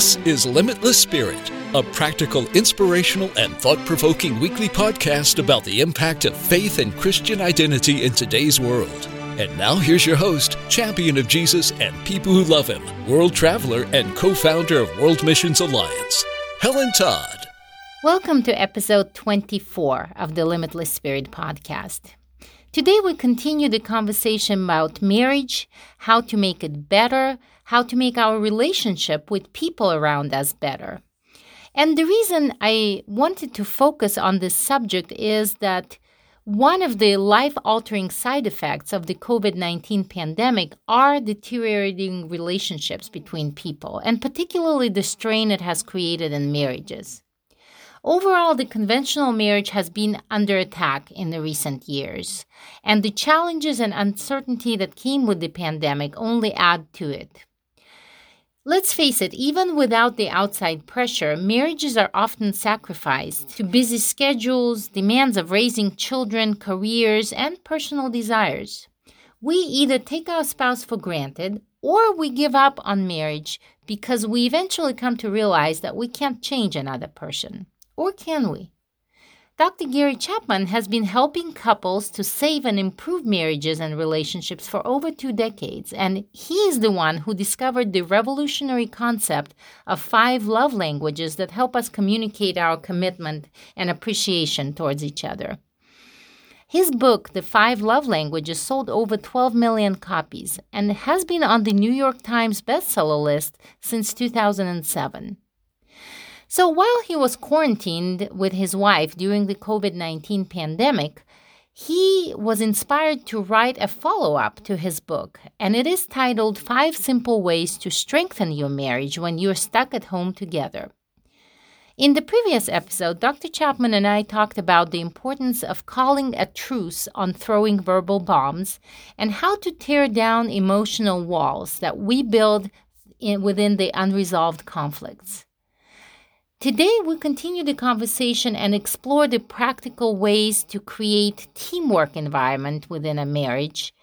This is Limitless Spirit, a practical, inspirational, and thought provoking weekly podcast about the impact of faith and Christian identity in today's world. And now here's your host, champion of Jesus and people who love him, world traveler and co founder of World Missions Alliance, Helen Todd. Welcome to episode 24 of the Limitless Spirit podcast. Today we continue the conversation about marriage, how to make it better, how to make our relationship with people around us better. And the reason I wanted to focus on this subject is that one of the life altering side effects of the COVID 19 pandemic are deteriorating relationships between people, and particularly the strain it has created in marriages. Overall, the conventional marriage has been under attack in the recent years, and the challenges and uncertainty that came with the pandemic only add to it. Let's face it, even without the outside pressure, marriages are often sacrificed to busy schedules, demands of raising children, careers, and personal desires. We either take our spouse for granted or we give up on marriage because we eventually come to realize that we can't change another person. Or can we? Dr. Gary Chapman has been helping couples to save and improve marriages and relationships for over two decades, and he is the one who discovered the revolutionary concept of five love languages that help us communicate our commitment and appreciation towards each other. His book, The Five Love Languages, sold over 12 million copies and has been on the New York Times bestseller list since 2007. So while he was quarantined with his wife during the COVID 19 pandemic, he was inspired to write a follow up to his book, and it is titled Five Simple Ways to Strengthen Your Marriage When You're Stuck at Home Together. In the previous episode, Dr. Chapman and I talked about the importance of calling a truce on throwing verbal bombs and how to tear down emotional walls that we build in, within the unresolved conflicts. Today, we continue the conversation and explore the practical ways to create teamwork environment within a marriage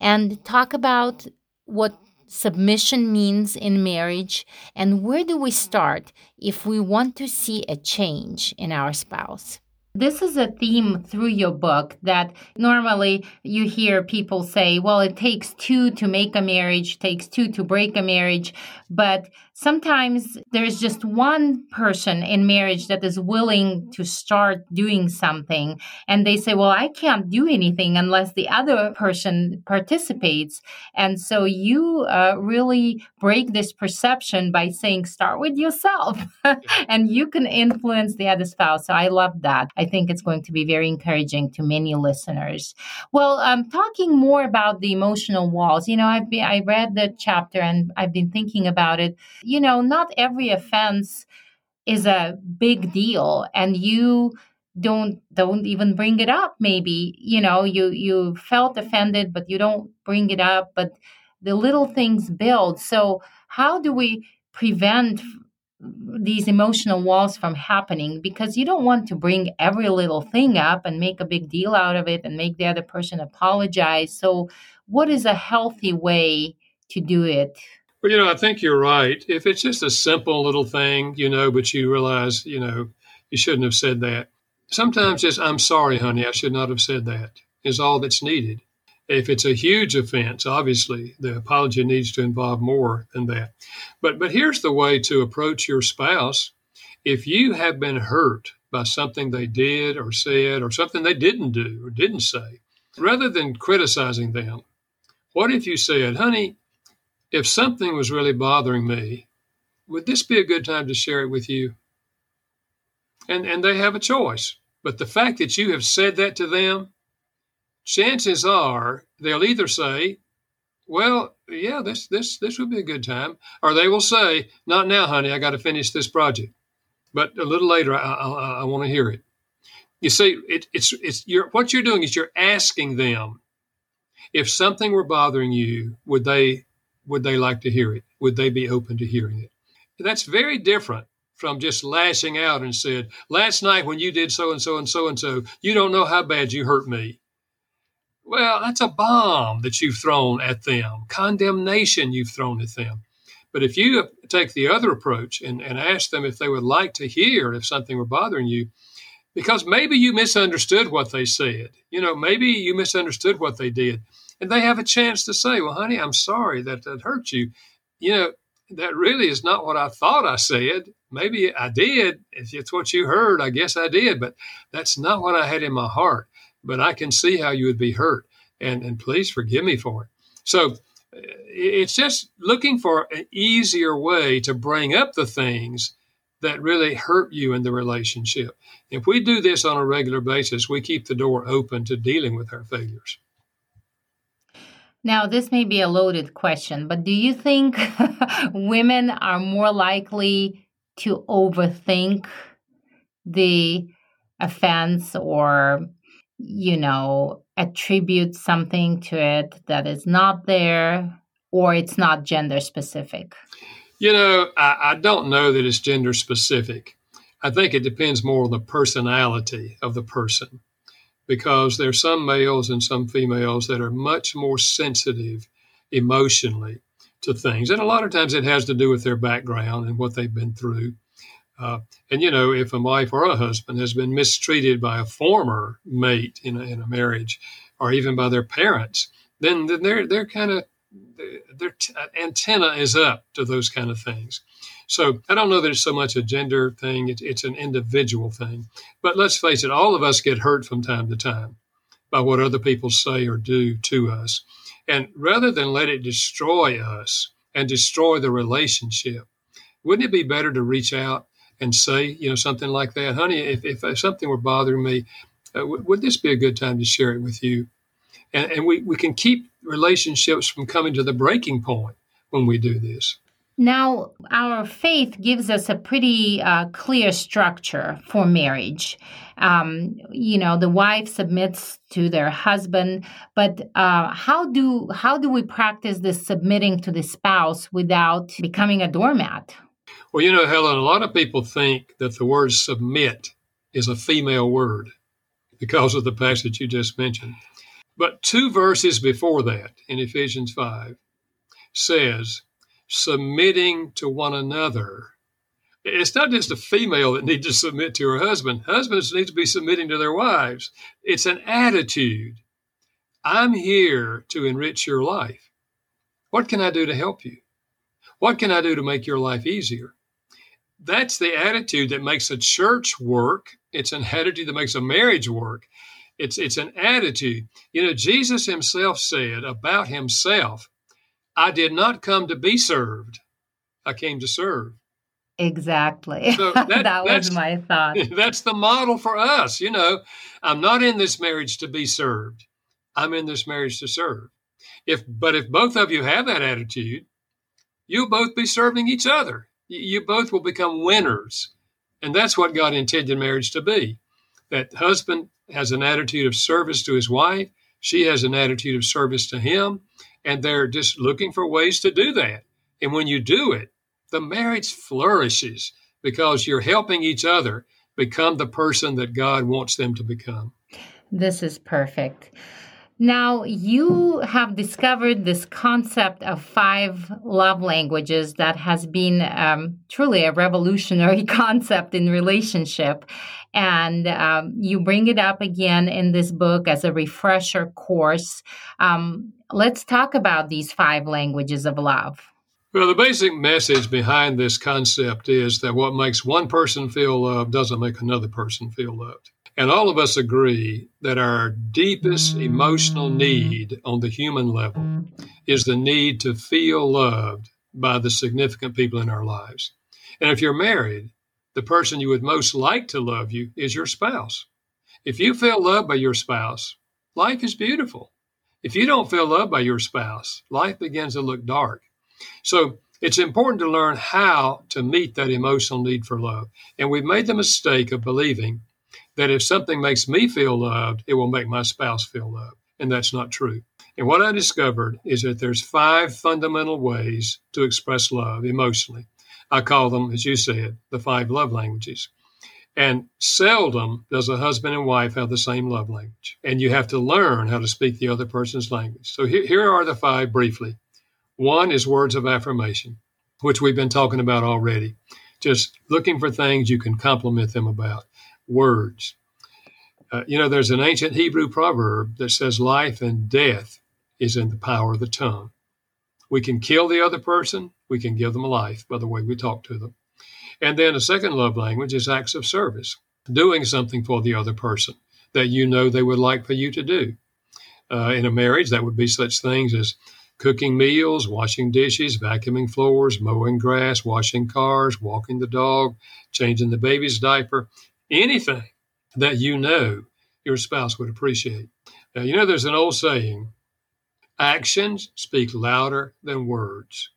and talk about what submission means in marriage and where do we start if we want to see a change in our spouse. This is a theme through your book that normally you hear people say, well, it takes two to make a marriage, takes two to break a marriage. But sometimes there's just one person in marriage that is willing to start doing something. And they say, well, I can't do anything unless the other person participates. And so you uh, really break this perception by saying, start with yourself and you can influence the other spouse. So I love that. I think it's going to be very encouraging to many listeners. Well, um, talking more about the emotional walls, you know, I've been, I read the chapter and I've been thinking about it you know, not every offense is a big deal and you don't don't even bring it up maybe. You know you you felt offended but you don't bring it up but the little things build. So how do we prevent these emotional walls from happening? Because you don't want to bring every little thing up and make a big deal out of it and make the other person apologize. So what is a healthy way to do it well, you know, I think you're right. If it's just a simple little thing, you know, but you realize, you know, you shouldn't have said that. Sometimes just, I'm sorry, honey, I should not have said that, is all that's needed. If it's a huge offense, obviously the apology needs to involve more than that. But but here's the way to approach your spouse. If you have been hurt by something they did or said or something they didn't do or didn't say, rather than criticizing them, what if you said, honey, if something was really bothering me, would this be a good time to share it with you? And and they have a choice. But the fact that you have said that to them, chances are they'll either say, "Well, yeah, this this this would be a good time," or they will say, "Not now, honey. I got to finish this project." But a little later, I, I, I want to hear it. You see, it, it's it's you're, what you're doing is you're asking them if something were bothering you, would they would they like to hear it? Would they be open to hearing it? That's very different from just lashing out and said, Last night when you did so and so and so and so, you don't know how bad you hurt me. Well, that's a bomb that you've thrown at them, condemnation you've thrown at them. But if you take the other approach and, and ask them if they would like to hear if something were bothering you, because maybe you misunderstood what they said. You know, maybe you misunderstood what they did. And they have a chance to say, Well, honey, I'm sorry that that hurt you. You know, that really is not what I thought I said. Maybe I did. If it's what you heard, I guess I did, but that's not what I had in my heart. But I can see how you would be hurt. And, and please forgive me for it. So uh, it's just looking for an easier way to bring up the things that really hurt you in the relationship. If we do this on a regular basis, we keep the door open to dealing with our failures. Now, this may be a loaded question, but do you think women are more likely to overthink the offense or, you know, attribute something to it that is not there or it's not gender specific? You know, I, I don't know that it's gender specific. I think it depends more on the personality of the person because there's some males and some females that are much more sensitive emotionally to things. And a lot of times it has to do with their background and what they've been through. Uh, and, you know, if a wife or a husband has been mistreated by a former mate in a, in a marriage or even by their parents, then, then they're, they're kind of their antenna is up to those kind of things. So I don't know that it's so much a gender thing, it, it's an individual thing. But let's face it, all of us get hurt from time to time by what other people say or do to us. And rather than let it destroy us and destroy the relationship, wouldn't it be better to reach out and say, you know, something like that? Honey, if, if something were bothering me, uh, w- would this be a good time to share it with you? And, and we, we can keep relationships from coming to the breaking point when we do this. Now, our faith gives us a pretty uh, clear structure for marriage. Um, you know, the wife submits to their husband, but uh, how do how do we practice this submitting to the spouse without becoming a doormat? Well, you know, Helen, a lot of people think that the word submit is a female word because of the passage you just mentioned. But two verses before that, in Ephesians 5, says, submitting to one another. It's not just a female that needs to submit to her husband. Husbands need to be submitting to their wives. It's an attitude. I'm here to enrich your life. What can I do to help you? What can I do to make your life easier? That's the attitude that makes a church work. It's an attitude that makes a marriage work. It's it's an attitude. You know, Jesus himself said about himself, I did not come to be served. I came to serve. Exactly. So that, that was my thought. That's the model for us. You know, I'm not in this marriage to be served. I'm in this marriage to serve. If but if both of you have that attitude, you'll both be serving each other. You both will become winners. And that's what God intended marriage to be. That husband has an attitude of service to his wife. She has an attitude of service to him. And they're just looking for ways to do that. And when you do it, the marriage flourishes because you're helping each other become the person that God wants them to become. This is perfect. Now, you have discovered this concept of five love languages that has been um, truly a revolutionary concept in relationship. And um, you bring it up again in this book as a refresher course. Um, let's talk about these five languages of love. Well, the basic message behind this concept is that what makes one person feel loved doesn't make another person feel loved. And all of us agree that our deepest emotional need on the human level is the need to feel loved by the significant people in our lives. And if you're married, the person you would most like to love you is your spouse. If you feel loved by your spouse, life is beautiful. If you don't feel loved by your spouse, life begins to look dark. So it's important to learn how to meet that emotional need for love. And we've made the mistake of believing that if something makes me feel loved, it will make my spouse feel loved. And that's not true. And what I discovered is that there's five fundamental ways to express love emotionally. I call them, as you said, the five love languages. And seldom does a husband and wife have the same love language. And you have to learn how to speak the other person's language. So here, here are the five briefly. One is words of affirmation. which we've been talking about already. Just looking for things you can compliment them about. Words. Uh, you know, there's an ancient Hebrew proverb that says life and death is in the power of the tongue. We can kill the other person, we can give them life by the way we talk to them. And then a second love language is acts of service, doing something for the other person that you know they would like for you to do. Uh, in a marriage, that would be such things as cooking meals, washing dishes, vacuuming floors, mowing grass, washing cars, walking the dog, changing the baby's diaper, anything that you know your spouse would appreciate. Now, you know, there's an old saying actions speak louder than words.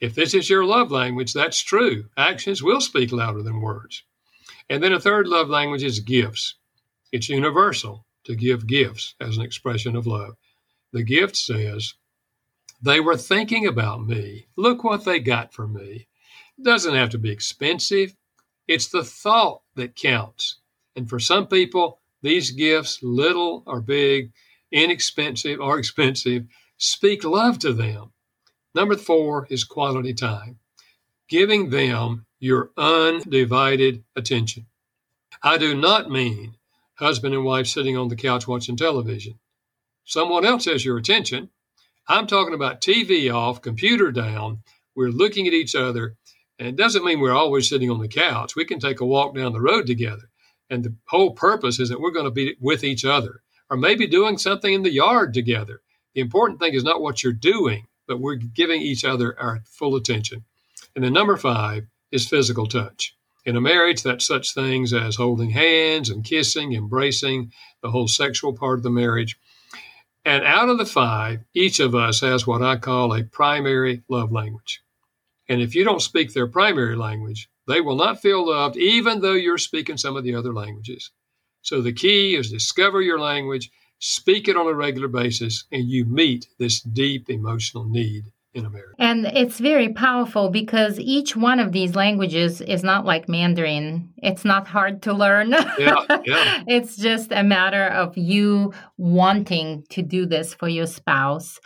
If this is your love language, that's true. Actions will speak louder than words. And then a third love language is gifts. It's universal to give gifts as an expression of love. The gift says, They were thinking about me. Look what they got for me. It doesn't have to be expensive, it's the thought that counts. And for some people, these gifts, little or big, inexpensive or expensive, speak love to them. Number four is quality time, giving them your undivided attention. I do not mean husband and wife sitting on the couch watching television. Someone else has your attention. I'm talking about TV off, computer down. We're looking at each other. And it doesn't mean we're always sitting on the couch. We can take a walk down the road together. And the whole purpose is that we're going to be with each other or maybe doing something in the yard together. The important thing is not what you're doing, but we're giving each other our full attention. And then number five is physical touch. In a marriage, that's such things as holding hands and kissing, embracing, the whole sexual part of the marriage. And out of the five, each of us has what I call a primary love language. And if you don't speak their primary language, they will not feel loved, even though you're speaking some of the other languages. So the key is discover your language, speak it on a regular basis, and you meet this deep emotional need in America. And it's very powerful because each one of these languages is not like Mandarin. It's not hard to learn. Yeah, yeah. it's just a matter of you wanting to do this for your spouse.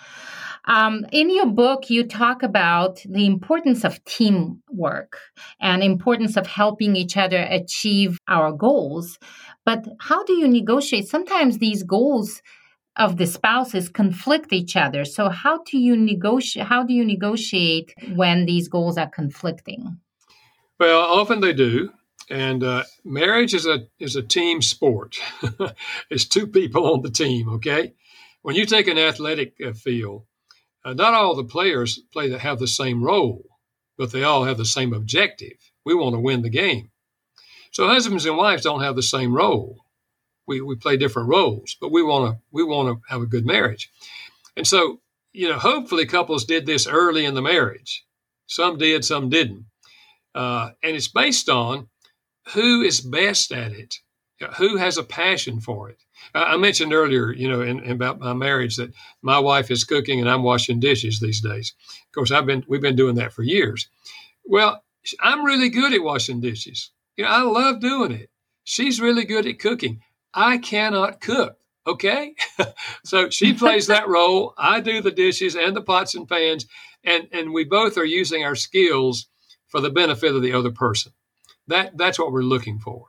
Um, in your book, you talk about the importance of teamwork and importance of helping each other achieve our goals. But how do you negotiate? Sometimes these goals of the spouses conflict each other. So how do you negotiate how do you negotiate when these goals are conflicting? Well, often they do. And uh, marriage is a is a team sport. it's two people on the team. Okay, when you take an athletic uh, field, uh, not all the players play that have the same role, but they all have the same objective. We want to win the game. So husbands and wives don't have the same role we, we play different roles, but we want to we want to have a good marriage. And so, you know, hopefully couples did this early in the marriage. Some did, some didn't. Uh, and it's based on who is best at it, who has a passion for it. I mentioned earlier, you know, in, in about my marriage that my wife is cooking and I'm washing dishes these days. Of course, I've been we've been doing that for years. Well, I'm really good at washing dishes. You know, I love doing it. She's really good at cooking. I cannot cook. Okay. so she plays that role. I do the dishes and the pots and pans. And, and we both are using our skills for the benefit of the other person. That, that's what we're looking for.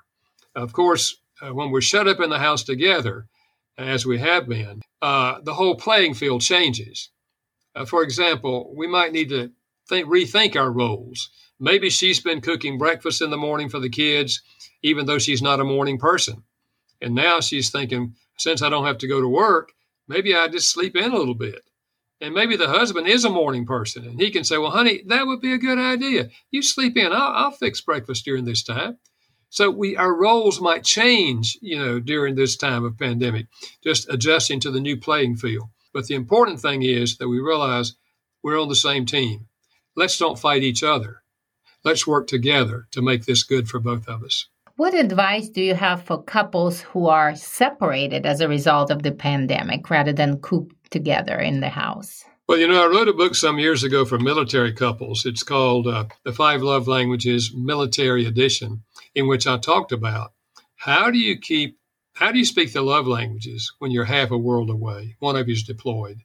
Of course, uh, when we're shut up in the house together, as we have been, uh, the whole playing field changes. Uh, for example, we might need to think, rethink our roles. Maybe she's been cooking breakfast in the morning for the kids, even though she's not a morning person. And now she's thinking, since I don't have to go to work, maybe I just sleep in a little bit. And maybe the husband is a morning person and he can say, well, honey, that would be a good idea. You sleep in. I'll, I'll fix breakfast during this time. So we our roles might change, you know, during this time of pandemic, just adjusting to the new playing field. But the important thing is that we realize we're on the same team. Let's don't fight each other. Let's work together to make this good for both of us. What advice do you have for couples who are separated as a result of the pandemic rather than cooped together in the house? Well, you know, I wrote a book some years ago for military couples. It's called uh, The Five Love Languages Military Edition, in which I talked about how do you keep, how do you speak the love languages when you're half a world away? One of you is deployed.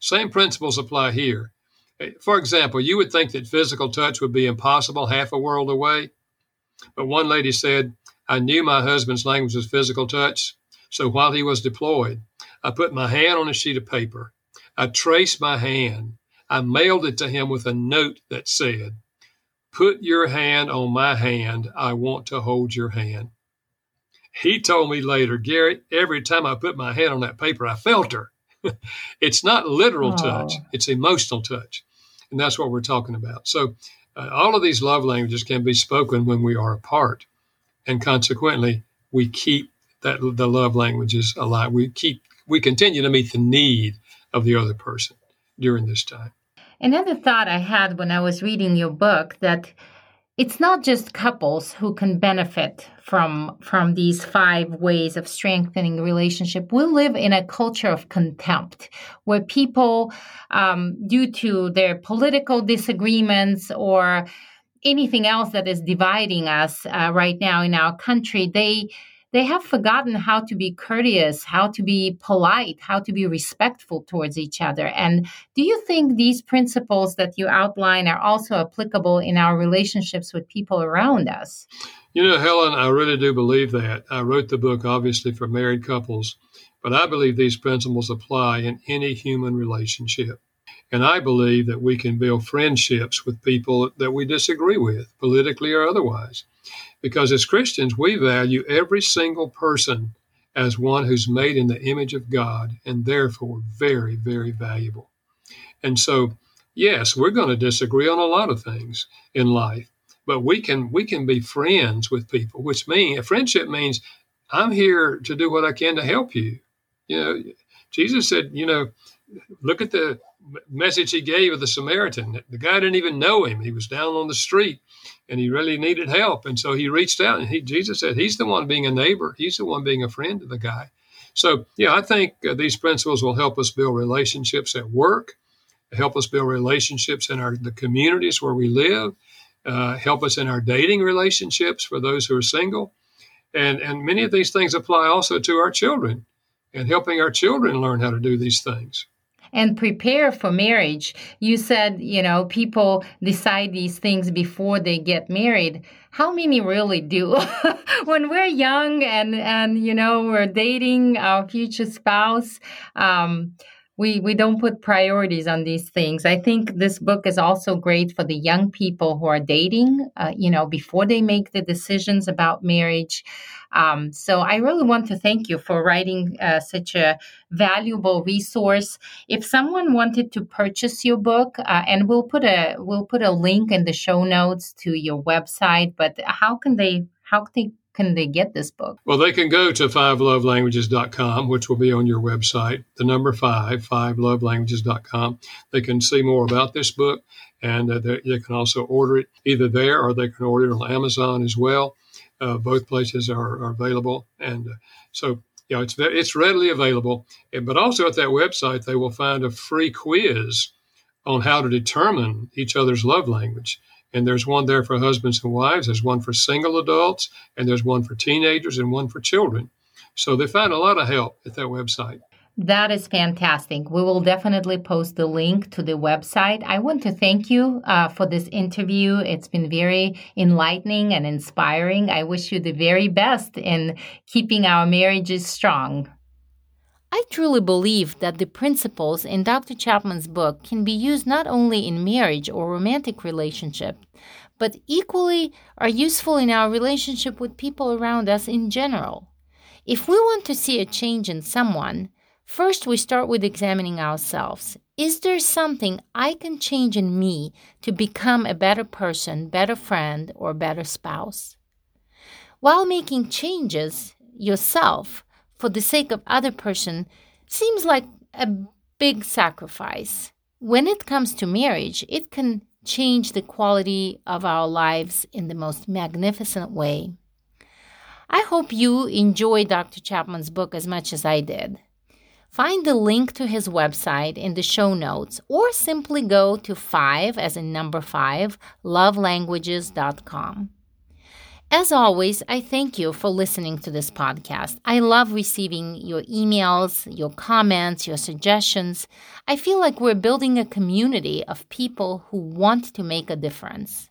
Same principles apply here. Eh, for example, you would think that physical touch would be impossible half a world away. But one lady said, I knew my husband's language was physical touch. So while he was deployed, I put my hand on a sheet of paper. I traced my hand. I mailed it to him with a note that said, Put your hand on my hand. I want to hold your hand. He told me later, Gary, every time I put my hand on that paper, I felt her. it's not literal touch, it's emotional touch. And that's what we're talking about. So, uh, all of these love languages can be spoken when we are apart. And consequently, we keep that the love languages alive. We keep we continue to meet the need of the other person during this time. Another thought I had when I was reading your book that it's not just couples who can benefit from from these five ways of strengthening relationship. We live in a culture of contempt where people um, due to their political disagreements or anything else that is dividing us uh, right now in our country they they have forgotten how to be courteous, how to be polite, how to be respectful towards each other. And do you think these principles that you outline are also applicable in our relationships with people around us? You know, Helen, I really do believe that. I wrote the book obviously for married couples, but I believe these principles apply in any human relationship. And I believe that we can build friendships with people that we disagree with, politically or otherwise. Because as Christians, we value every single person as one who's made in the image of God and therefore very, very valuable. And so, yes, we're going to disagree on a lot of things in life, but we can we can be friends with people, which means a friendship means I'm here to do what I can to help you. You know, Jesus said, you know, look at the message he gave of the Samaritan. The guy didn't even know him. He was down on the street and he really needed help. And so he reached out and he, Jesus said, he's the one being a neighbor. He's the one being a friend to the guy. So, yeah, I think uh, these principles will help us build relationships at work, help us build relationships in our the communities where we live, uh, help us in our dating relationships for those who are single. And, and many of these things apply also to our children and helping our children learn how to do these things and prepare for marriage. You said, you know, people decide these things before they get married. How many really do? when we're young and and you know we're dating our future spouse, um, we we don't put priorities on these things. I think this book is also great for the young people who are dating, uh, you know, before they make the decisions about marriage. Um, so I really want to thank you for writing uh, such a valuable resource. If someone wanted to purchase your book, uh, and we'll put a we'll put a link in the show notes to your website, but how can they how can they can they get this book? Well, they can go to fivelovelanguages.com, which will be on your website, the number five, fivelovelanguages.com. They can see more about this book, and uh, they, they, can also order it either there or they can order it on Amazon as well. Uh, both places are, are available. And uh, so, yeah, it's, it's readily available. But also at that website, they will find a free quiz on how to determine each other's love language. And there's one there for husbands and wives, there's one for single adults, and there's one for teenagers and one for children. So they find a lot of help at that website. That is fantastic. We will definitely post the link to the website. I want to thank you uh, for this interview. It's been very enlightening and inspiring. I wish you the very best in keeping our marriages strong. I truly believe that the principles in Dr. Chapman's book can be used not only in marriage or romantic relationship, but equally are useful in our relationship with people around us in general. If we want to see a change in someone, first we start with examining ourselves. Is there something I can change in me to become a better person, better friend, or better spouse? While making changes yourself, for the sake of other person seems like a big sacrifice. When it comes to marriage, it can change the quality of our lives in the most magnificent way. I hope you enjoy Dr. Chapman's book as much as I did. Find the link to his website in the show notes or simply go to 5 as in number 5 lovelanguages.com. As always, I thank you for listening to this podcast. I love receiving your emails, your comments, your suggestions. I feel like we're building a community of people who want to make a difference.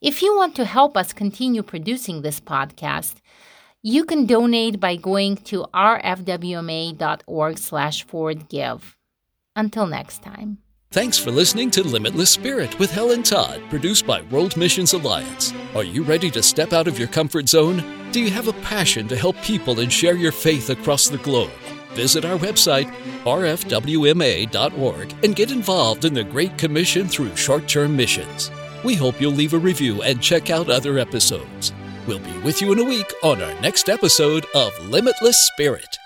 If you want to help us continue producing this podcast, you can donate by going to rfwma.org slash forward give. Until next time. Thanks for listening to Limitless Spirit with Helen Todd, produced by World Missions Alliance. Are you ready to step out of your comfort zone? Do you have a passion to help people and share your faith across the globe? Visit our website, rfwma.org, and get involved in the Great Commission through short term missions. We hope you'll leave a review and check out other episodes. We'll be with you in a week on our next episode of Limitless Spirit.